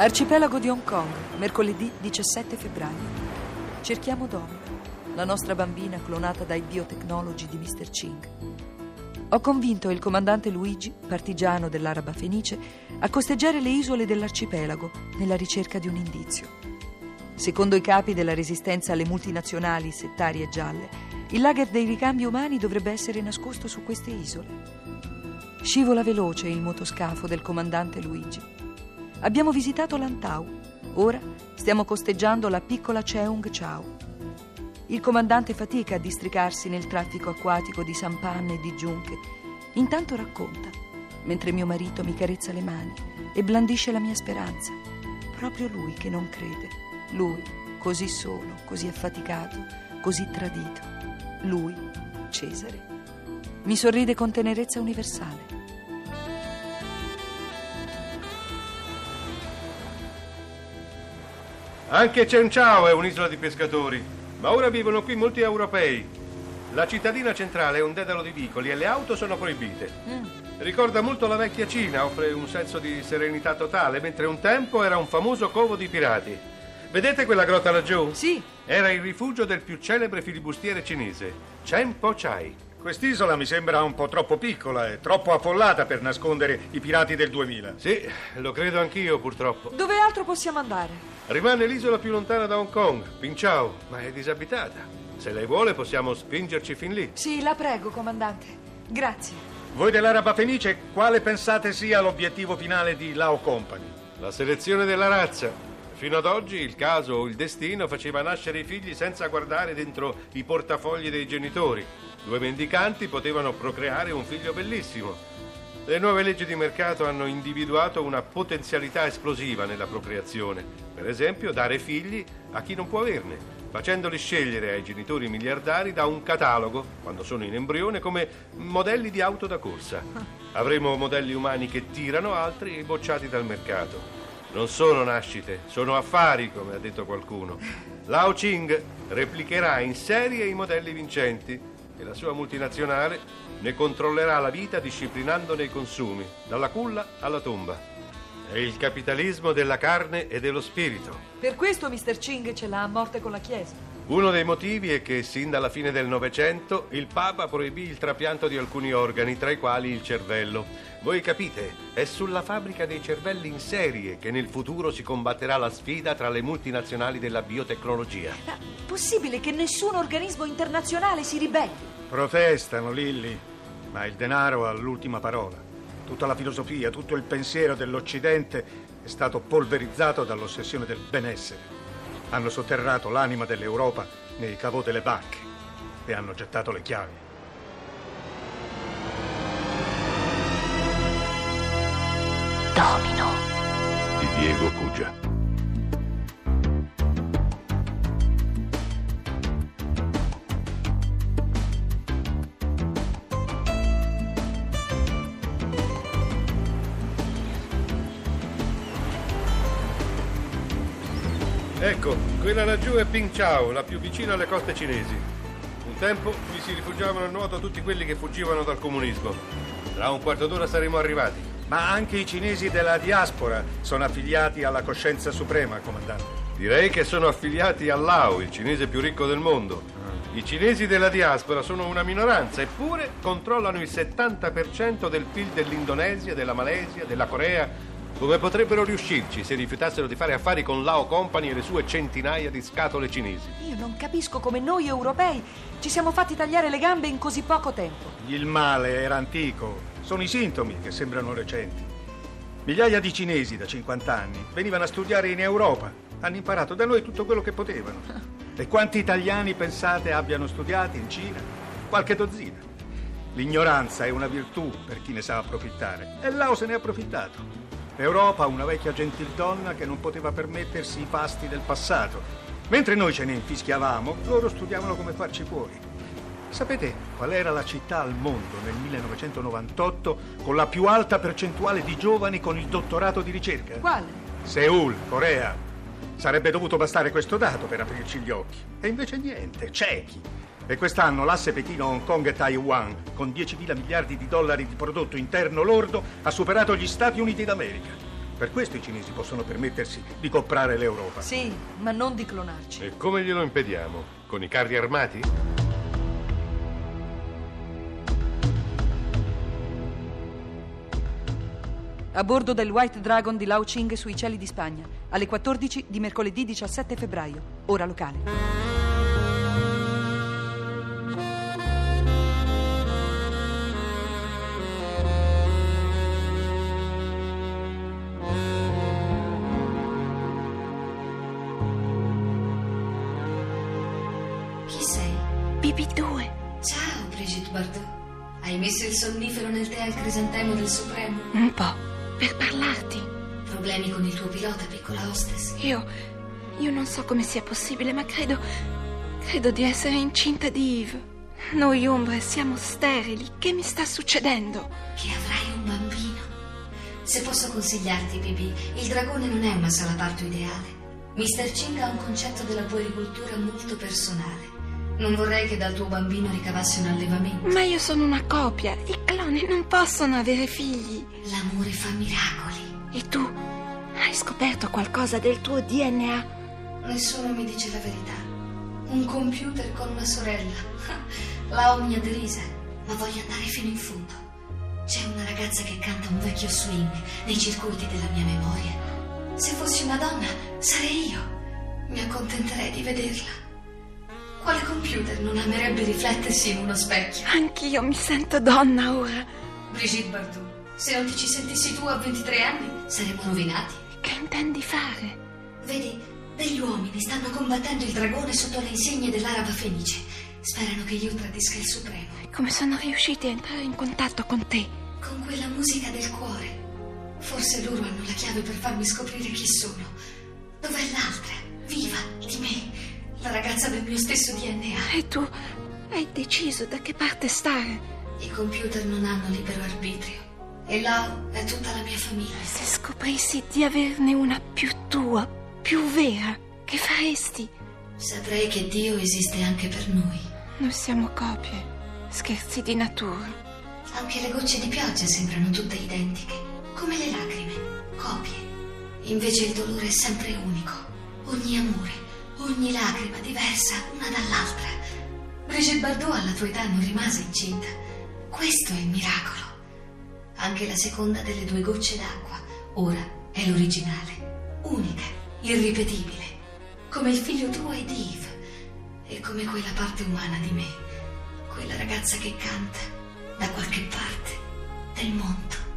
Arcipelago di Hong Kong, mercoledì 17 febbraio. Cerchiamo Domino, la nostra bambina clonata dai biotecnologi di Mr. Ching. Ho convinto il comandante Luigi, partigiano dell'Araba Fenice, a costeggiare le isole dell'arcipelago nella ricerca di un indizio. Secondo i capi della resistenza alle multinazionali settarie gialle, il lager dei ricambi umani dovrebbe essere nascosto su queste isole. Scivola veloce il motoscafo del comandante Luigi. Abbiamo visitato Lantau. Ora stiamo costeggiando la piccola Cheung Chau. Il comandante fatica a districarsi nel traffico acquatico di sampan e di giunche. Intanto racconta, mentre mio marito mi carezza le mani e blandisce la mia speranza. Proprio lui che non crede. Lui, così solo, così affaticato, così tradito. Lui, Cesare. Mi sorride con tenerezza universale. Anche Cenciao è un'isola di pescatori, ma ora vivono qui molti europei. La cittadina centrale è un dedalo di vicoli e le auto sono proibite. Ricorda molto la vecchia Cina, offre un senso di serenità totale, mentre un tempo era un famoso covo di pirati. Vedete quella grotta laggiù? Sì, Era il rifugio del più celebre filibustiere cinese, Chen Po Chai. Quest'isola mi sembra un po' troppo piccola e troppo affollata per nascondere i pirati del 2000. Sì, lo credo anch'io purtroppo. dove altro possiamo andare? Rimane l'isola più lontana da Hong Kong, Pinchao, ma è disabitata. Se lei vuole possiamo spingerci fin lì. Sì, la prego, comandante. Grazie. Voi dell'Araba Fenice, quale pensate sia l'obiettivo finale di Lao Company? La selezione della razza. Fino ad oggi il caso o il destino faceva nascere i figli senza guardare dentro i portafogli dei genitori. Due mendicanti potevano procreare un figlio bellissimo. Le nuove leggi di mercato hanno individuato una potenzialità esplosiva nella procreazione. Per esempio, dare figli a chi non può averne, facendoli scegliere ai genitori miliardari da un catalogo, quando sono in embrione, come modelli di auto da corsa. Avremo modelli umani che tirano, altri bocciati dal mercato. Non sono nascite, sono affari, come ha detto qualcuno. Lao Ching replicherà in serie i modelli vincenti e la sua multinazionale ne controllerà la vita disciplinandone i consumi, dalla culla alla tomba. È il capitalismo della carne e dello spirito. Per questo Mr. Ching ce l'ha a morte con la Chiesa. Uno dei motivi è che sin dalla fine del Novecento il Papa proibì il trapianto di alcuni organi, tra i quali il cervello. Voi capite, è sulla fabbrica dei cervelli in serie che nel futuro si combatterà la sfida tra le multinazionali della biotecnologia. Ma possibile che nessun organismo internazionale si ribelli? Protestano, Lilli, ma il denaro ha l'ultima parola. Tutta la filosofia, tutto il pensiero dell'Occidente è stato polverizzato dall'ossessione del benessere. Hanno sotterrato l'anima dell'Europa nei cavò delle banche e hanno gettato le chiavi. Domino. di Diego Cugia. Ecco, quella laggiù è Pingchao, la più vicina alle coste cinesi. Un tempo vi si rifugiavano a nuoto tutti quelli che fuggivano dal comunismo. Tra un quarto d'ora saremo arrivati. Ma anche i cinesi della diaspora sono affiliati alla coscienza suprema, comandante. Direi che sono affiliati al Lao, il cinese più ricco del mondo. I cinesi della diaspora sono una minoranza, eppure controllano il 70% del PIL dell'Indonesia, della Malesia, della Corea. Come potrebbero riuscirci se rifiutassero di fare affari con Lao Company e le sue centinaia di scatole cinesi? Io non capisco come noi europei ci siamo fatti tagliare le gambe in così poco tempo. Il male era antico, sono i sintomi che sembrano recenti. Migliaia di cinesi da 50 anni venivano a studiare in Europa, hanno imparato da noi tutto quello che potevano. E quanti italiani pensate abbiano studiato in Cina? Qualche dozzina. L'ignoranza è una virtù per chi ne sa approfittare e Lao se ne è approfittato. L'Europa una vecchia gentildonna che non poteva permettersi i fasti del passato. Mentre noi ce ne infischiavamo, loro studiavano come farci fuori. Sapete qual era la città al mondo nel 1998 con la più alta percentuale di giovani con il dottorato di ricerca? Quale? Seoul, Corea. Sarebbe dovuto bastare questo dato per aprirci gli occhi. E invece niente, ciechi. E quest'anno l'asse Pechino, Hong Kong e Taiwan, con 10 mila miliardi di dollari di prodotto interno lordo, ha superato gli Stati Uniti d'America. Per questo i cinesi possono permettersi di comprare l'Europa. Sì, ma non di clonarci. E come glielo impediamo? Con i carri armati? A bordo del White Dragon di Lao Ching sui cieli di Spagna, alle 14 di mercoledì 17 febbraio, ora locale. Bardot. Hai messo il sonnifero nel tè al crisantemo del Supremo? Un po'. Per parlarti. Problemi con il tuo pilota, piccola hostess? Io. Io non so come sia possibile, ma credo. Credo di essere incinta di Yves. Noi ombre siamo sterili. Che mi sta succedendo? Che avrai un bambino. Se posso consigliarti, Bibi, il dragone non è una sala parto ideale. Mr. Ching ha un concetto della puericultura molto personale. Non vorrei che dal tuo bambino ricavassi un allevamento. Ma io sono una copia. I cloni non possono avere figli. L'amore fa miracoli. E tu? Hai scoperto qualcosa del tuo DNA? Nessuno mi dice la verità. Un computer con una sorella. La ho mia derisa, ma voglio andare fino in fondo. C'è una ragazza che canta un vecchio swing nei circuiti della mia memoria. Se fossi una donna, sarei io. Mi accontenterei di vederla. Quale computer non amerebbe riflettersi in uno specchio? Anch'io mi sento donna ora. Brigitte Bardot, se non ti ci sentissi tu a 23 anni, saremmo rovinati. Che intendi fare? Vedi, degli uomini stanno combattendo il dragone sotto le insegne dell'Araba Fenice. Sperano che io tradisca il Supremo. Come sono riusciti a entrare in contatto con te? Con quella musica del cuore. Forse loro hanno la chiave per farmi scoprire chi sono. Dov'è l'altra? La ragazza del mio stesso DNA. E tu hai deciso da che parte stare? I computer non hanno libero arbitrio. E là è tutta la mia famiglia. Se scoprissi di averne una più tua, più vera, che faresti? Saprei che Dio esiste anche per noi. Noi siamo copie, scherzi di natura. Anche le gocce di pioggia sembrano tutte identiche, come le lacrime, copie. Invece il dolore è sempre unico. Ogni amore, ogni lacrima diversa una dall'altra. Brigitte Bardot alla tua età non rimase incinta. Questo è il miracolo. Anche la seconda delle due gocce d'acqua ora è l'originale, unica, irripetibile, come il figlio tuo e di Yves, e come quella parte umana di me, quella ragazza che canta da qualche parte del mondo.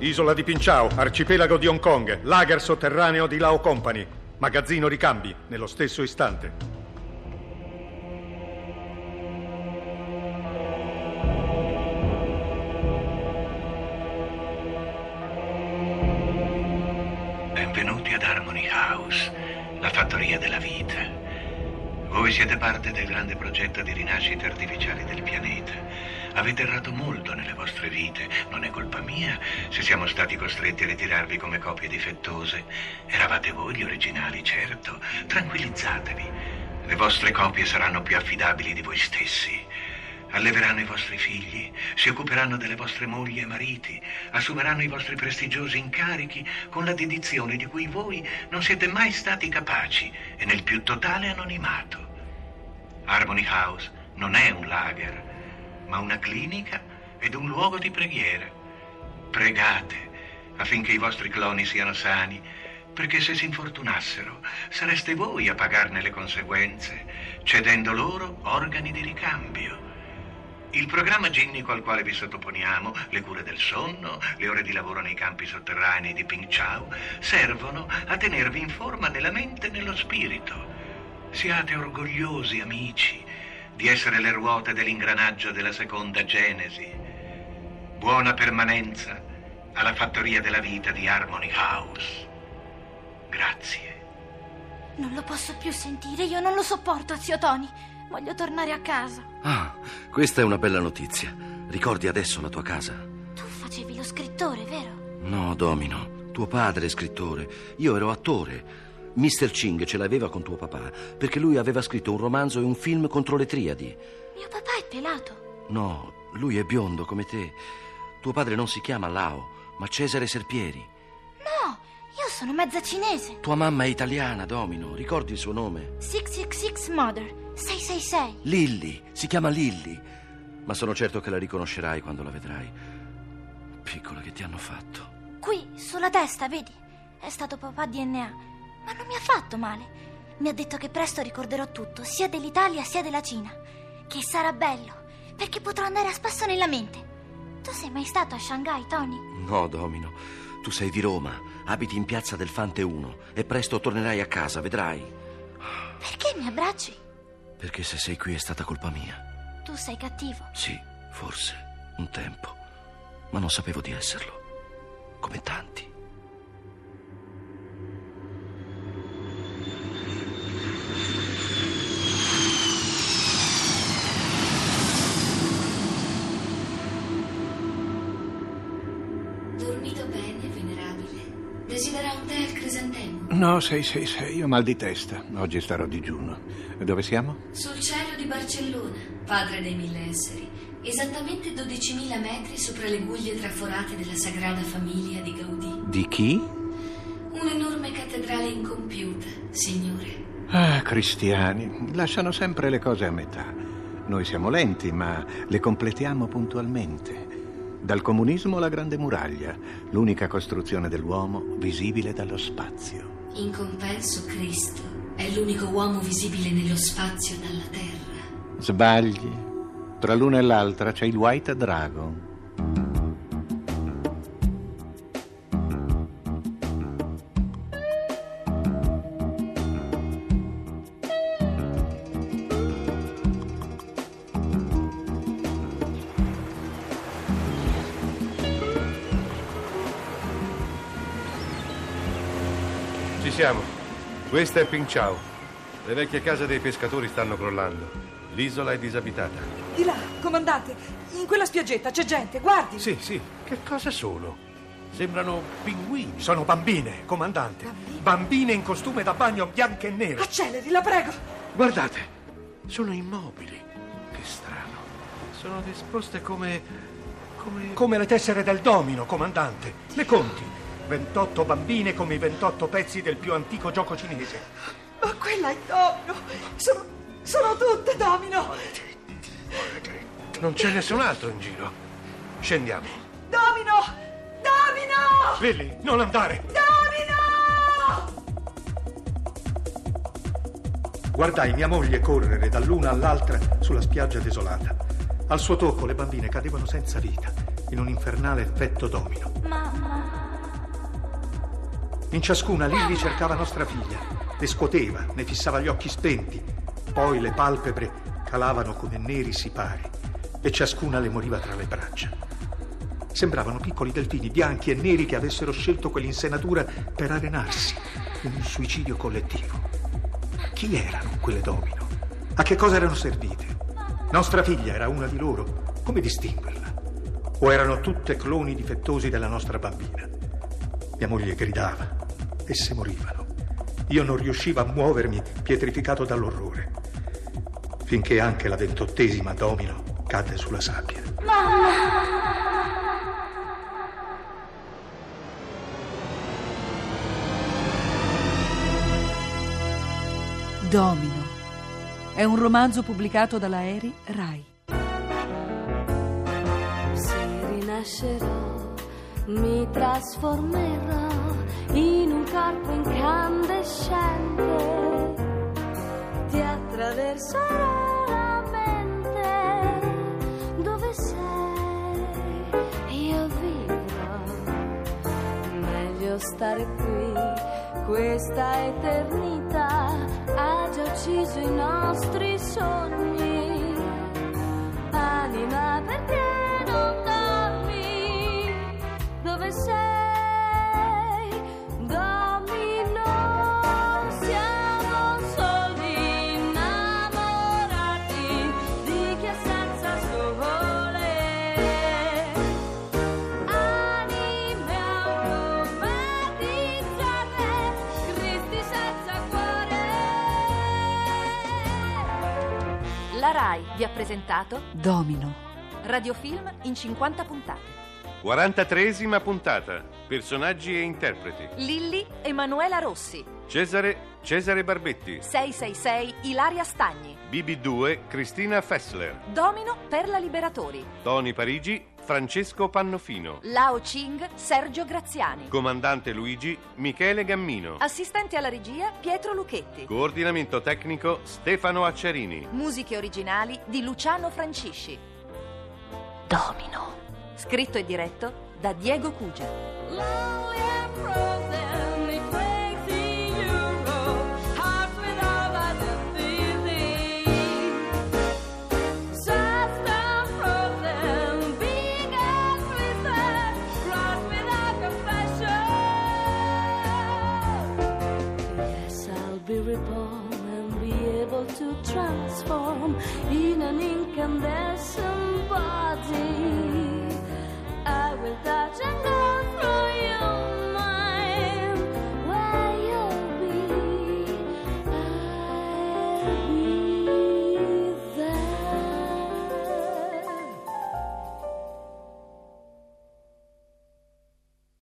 Isola di Pinciao, arcipelago di Hong Kong, lager sotterraneo di Lao Company, magazzino ricambi, nello stesso istante. Benvenuti ad Harmony House, la fattoria della vita. Voi siete parte del grande progetto di rinascita artificiale del pianeta. Avete errato molto nelle vostre vite, non è colpa mia se siamo stati costretti a ritirarvi come copie difettose. Eravate voi gli originali, certo. Tranquillizzatevi. Le vostre copie saranno più affidabili di voi stessi. Alleveranno i vostri figli, si occuperanno delle vostre mogli e mariti, assumeranno i vostri prestigiosi incarichi con la dedizione di cui voi non siete mai stati capaci e nel più totale anonimato. Harmony House non è un lager, ma una clinica ed un luogo di preghiera. Pregate affinché i vostri cloni siano sani, perché se si infortunassero sareste voi a pagarne le conseguenze, cedendo loro organi di ricambio. Il programma ginnico al quale vi sottoponiamo, le cure del sonno, le ore di lavoro nei campi sotterranei di Ping Chao, servono a tenervi in forma nella mente e nello spirito. Siate orgogliosi, amici, di essere le ruote dell'ingranaggio della seconda Genesi. Buona permanenza alla fattoria della vita di Harmony House. Grazie. Non lo posso più sentire, io non lo sopporto, zio Tony. Voglio tornare a casa. Ah, questa è una bella notizia. Ricordi adesso la tua casa? Tu facevi lo scrittore, vero? No, Domino. Tuo padre è scrittore. Io ero attore. Mr. Ching ce l'aveva con tuo papà perché lui aveva scritto un romanzo e un film contro le triadi. Mio papà è pelato. No, Lui è biondo come te. Tuo padre non si chiama Lao, ma Cesare Serpieri. No, io sono mezza cinese. Tua mamma è italiana, Domino. Ricordi il suo nome? 666 Mother. 666. Lilly. Si chiama Lilly. Ma sono certo che la riconoscerai quando la vedrai. Piccola, che ti hanno fatto? Qui, sulla testa, vedi? È stato papà DNA. Ma non mi ha fatto male. Mi ha detto che presto ricorderò tutto, sia dell'Italia sia della Cina. Che sarà bello, perché potrò andare a spasso nella mente. Tu sei mai stato a Shanghai, Tony? No, Domino. Tu sei di Roma, abiti in piazza del Fante 1 e presto tornerai a casa, vedrai. Perché mi abbracci? Perché se sei qui è stata colpa mia. Tu sei cattivo. Sì, forse, un tempo. Ma non sapevo di esserlo. Come tanti. No, 666, io ho mal di testa. Oggi starò digiuno. Dove siamo? Sul cielo di Barcellona, padre dei mille esseri. Esattamente 12.000 metri sopra le guglie traforate della Sagrada Famiglia di Gaudì. Di chi? Un'enorme cattedrale incompiuta, signore. Ah, cristiani, lasciano sempre le cose a metà. Noi siamo lenti, ma le completiamo puntualmente. Dal comunismo alla Grande Muraglia, l'unica costruzione dell'uomo visibile dallo spazio. In compenso, Cristo è l'unico uomo visibile nello spazio dalla Terra. Sbagli. Tra l'una e l'altra c'è il White Dragon. Questa è Pinciao. Le vecchie case dei pescatori stanno crollando. L'isola è disabitata. Di là, comandante, in quella spiaggetta c'è gente, guardi. Sì, sì. Che cosa sono? Sembrano pinguini. Sono bambine, comandante. Bambine in costume da bagno bianche e nere. Acceleri, la prego. Guardate, sono immobili. Che strano. Sono disposte come. come. Come le tessere del domino, comandante. Le conti. 28 bambine come i 28 pezzi del più antico gioco cinese. Ma quella è domino. Sono, sono tutte domino. Non c'è nessun altro in giro. Scendiamo. Domino! Domino! Lilly, non andare! Domino! Guardai mia moglie correre dall'una all'altra sulla spiaggia desolata. Al suo tocco le bambine cadevano senza vita, in un infernale effetto domino. Mamma. In ciascuna Lilly cercava nostra figlia, le scuoteva, ne fissava gli occhi spenti, poi le palpebre calavano come neri sipari e ciascuna le moriva tra le braccia. Sembravano piccoli delfini bianchi e neri che avessero scelto quell'insenatura per arenarsi in un suicidio collettivo. Chi erano quelle domino? A che cosa erano servite? Nostra figlia era una di loro. Come distinguerla? O erano tutte cloni difettosi della nostra bambina? Mia moglie gridava. Esse morivano. Io non riuscivo a muovermi, pietrificato dall'orrore. Finché anche la ventottesima domino cadde sulla sabbia. Domino. È un romanzo pubblicato dalla Eri Rai. Se rinascerò, mi trasformerò in un corpo incandescente. Ti attraverserò la mente. Dove sei? Io vivrò. Meglio stare qui, questa eternità ha già ucciso i nostri sogni. Anima, perché Dove sei? Domino, siamo soli innamorati di chi è senza sole. Anime automatizzate, Cristi senza cuore. La RAI vi ha presentato Domino. Radiofilm in 50 puntate. 43esima puntata. Personaggi e interpreti. Lilli Emanuela Rossi. Cesare Cesare Barbetti. 666 Ilaria Stagni. BB2 Cristina Fessler. Domino Perla Liberatori. Tony Parigi Francesco Pannofino. Lao Ching Sergio Graziani. Comandante Luigi Michele Gammino. Assistente alla regia Pietro Luchetti. Coordinamento tecnico Stefano Acciarini. Musiche originali di Luciano Francisci. Domino. Scritto e diretto da Diego Cugia. Be reborn and be able to transform in an incandescent